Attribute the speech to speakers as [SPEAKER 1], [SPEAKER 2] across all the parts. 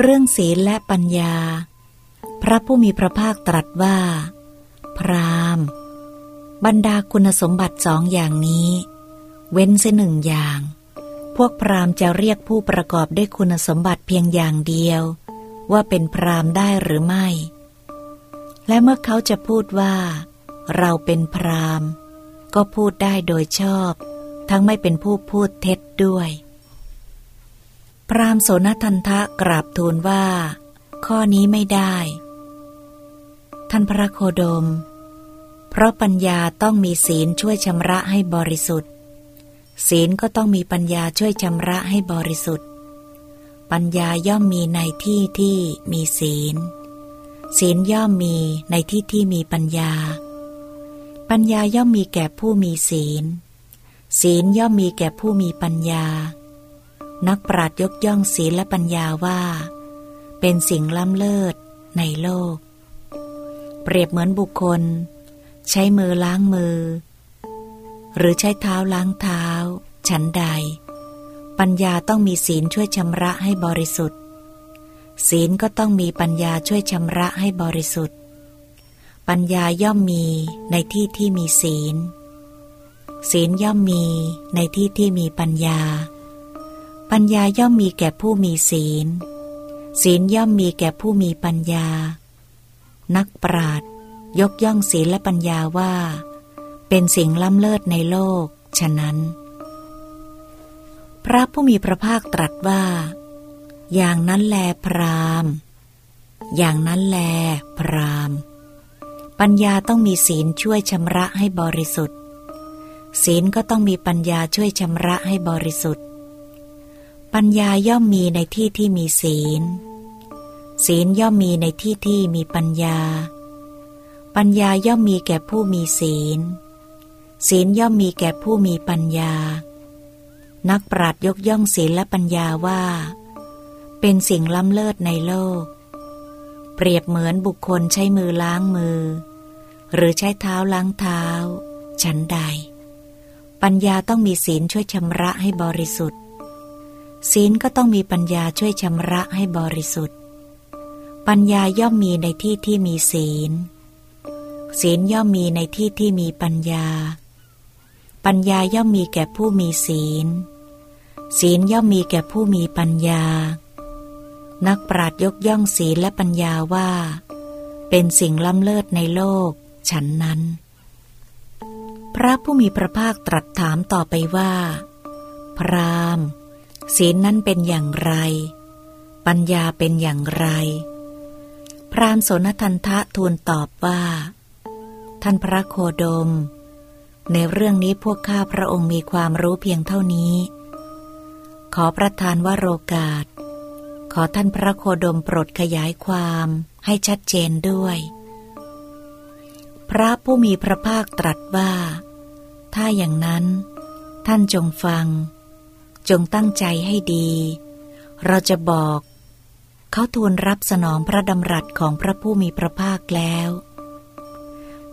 [SPEAKER 1] เรื่องศีลและปัญญา พระผู้มีพระภาคตรัสว่า พรามบรรดาคุณสมบัติสองอย่างนี้ เว้นเสียหนึ่งอย่าง พวกพรามจะเรียกผู้ประกอบด้วยคุณสมบัติเพียงอย่างเดียว ว่าเป็นพรามได้หรือไม่ และเมื่อเขาจะพูดว่า เราเป็นพรามก็พูดได้โดยชอบ ทั้งไม่เป็นผู้พูดเท็จด้วย พรามโสนทันทะกราบทูลว่า ข้อนี้ไม่ได้ ท่านพระโคดม เพราะปัญญาต้องมีศีลช่วยชำระให้บริสุทธิ์ ศีลก็ต้องมีปัญญาช่วยชำระให้บริสุทธิ์ ปัญญาย่อมมีในที่ที่มีศีล ศีลย่อมมีในที่ที่มีปัญญา ปัญญาย่อมมีแก่ผู้มีศีล ศีลย่อมมีแก่ผู้มีปัญญา นักปราชญ์ยกย่องศีลและปัญญาว่า เป็นสิ่งล้ำเลิศในโลก เปรียบเหมือนบุคคล ใช้มือล้างมือ หรือใช้เท้าล้างเท้า ฉันใด ปัญญาต้องมีศีลช่วยชำระให้บริสุทธิ์ ศีลก็ต้องมีปัญญาช่วยชำระให้บริสุทธิ์ ปัญญาย่อมมีในที่ที่มีศีล ศีลย่อมมีในที่ที่มีปัญญา ปัญญาย่อมมีแก่ผู้มีศีล ศีลย่อมมีแก่ผู้มีปัญญา นักปราชญ์ยกย่องศีลและปัญญาว่า เป็นสิ่งล้ำเลิศในโลก ฉะนั้น พระผู้มีพระภาคตรัสว่า อย่างนั้นแลพรามอย่างนั้นแลพรามปัญญาต้องมีศีลช่วยชำระให้บริสุทธิ์ ศีลก็ต้องมีปัญญาช่วยชำระให้บริสุทธิ์ ปัญญาย่อมมีในที่ที่มีศีล ศีลย่อมมีในที่ที่มีปัญญา ปัญญาย่อมมีแก่ผู้มีศีล ศีลย่อมมีแก่ผู้มีปัญญา นักปราชญ์ยกย่องศีลและปัญญาว่า เป็นสิ่งล้ำเลิศในโลก เปรียบเหมือนบุคคลใช้มือล้างมือ หรือใช้เท้าล้างเท้า ฉันใด ปัญญาต้องมีศีลช่วยชำระให้บริสุทธิ์ ศีลก็ต้องมีปัญญาช่วยชำระให้บริสุทธิ์ ปัญญาย่อมมีในที่ที่มีศีล ศีลย่อมมีในที่ที่มีปัญญา ปัญญาย่อมมีแก่ผู้มีศีล ศีลย่อมมีแก่ผู้มีปัญญา นักปราดยกย่องศีลและปัญญาว่า เป็นสิ่งล้ำเลิศในโลก ฉันนั้น พระผู้มีพระภาคตรัสถามต่อไปว่า พราม ศีลนั้นเป็นอย่างไร ปัญญาเป็นอย่างไร พรามโสนทันทะทูลตอบว่า ท่านพระโคดม ในเรื่องนี้พวกข้าพระองค์มีความรู้เพียงเท่านี้ ขอประทานว่าโรกาส ขอท่านพระโคดมโปรดขยายความให้ชัดเจนด้วย พระผู้มีพระภาคตรัสว่า ถ้าอย่างนั้น ท่านจงฟัง จงตั้งใจให้ดี เราจะบอก เขาทูลรับสนองพระดำรัสของพระผู้มีพระภาคแล้ว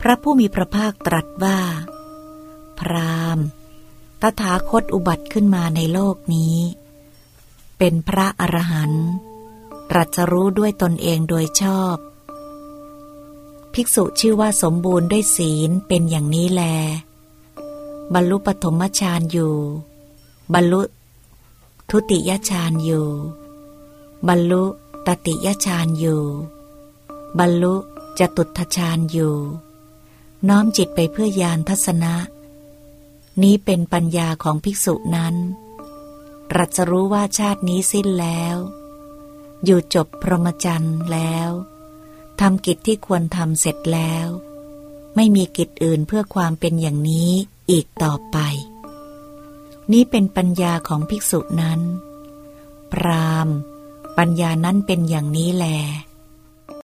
[SPEAKER 1] พระผู้มีพระภาคตรัสว่า พรามตถาคตอุบัติขึ้นมาในโลกนี้ เป็นพระอรหันต์ตรัสรู้ด้วยตนเองโดยชอบ ภิกษุชื่อว่าสมบูรณ์ด้วยศีลเป็นอย่างนี้แล บรรลุปฐมฌานอยู่ บรรลุ ทุติยฌานอยู่ บรรลุตติยฌานอยู่ บรรลุจตุทฌานอยู่ น้อมจิตไปเพื่อยานทัศนะ นี้เป็นปัญญาของภิกษุนั้น รัสรู้ว่าชาตินี้สิ้นแล้ว อยู่จบพรหมจรรย์แล้วทำกิจที่ควรทำเสร็จแล้ว ไม่มีกิจอื่นเพื่อความเป็นอย่างนี้อีกต่อไป นี้เป็นปัญญาของภิกษุนั้น พรามปัญญานั้นเป็นอย่างนี้แล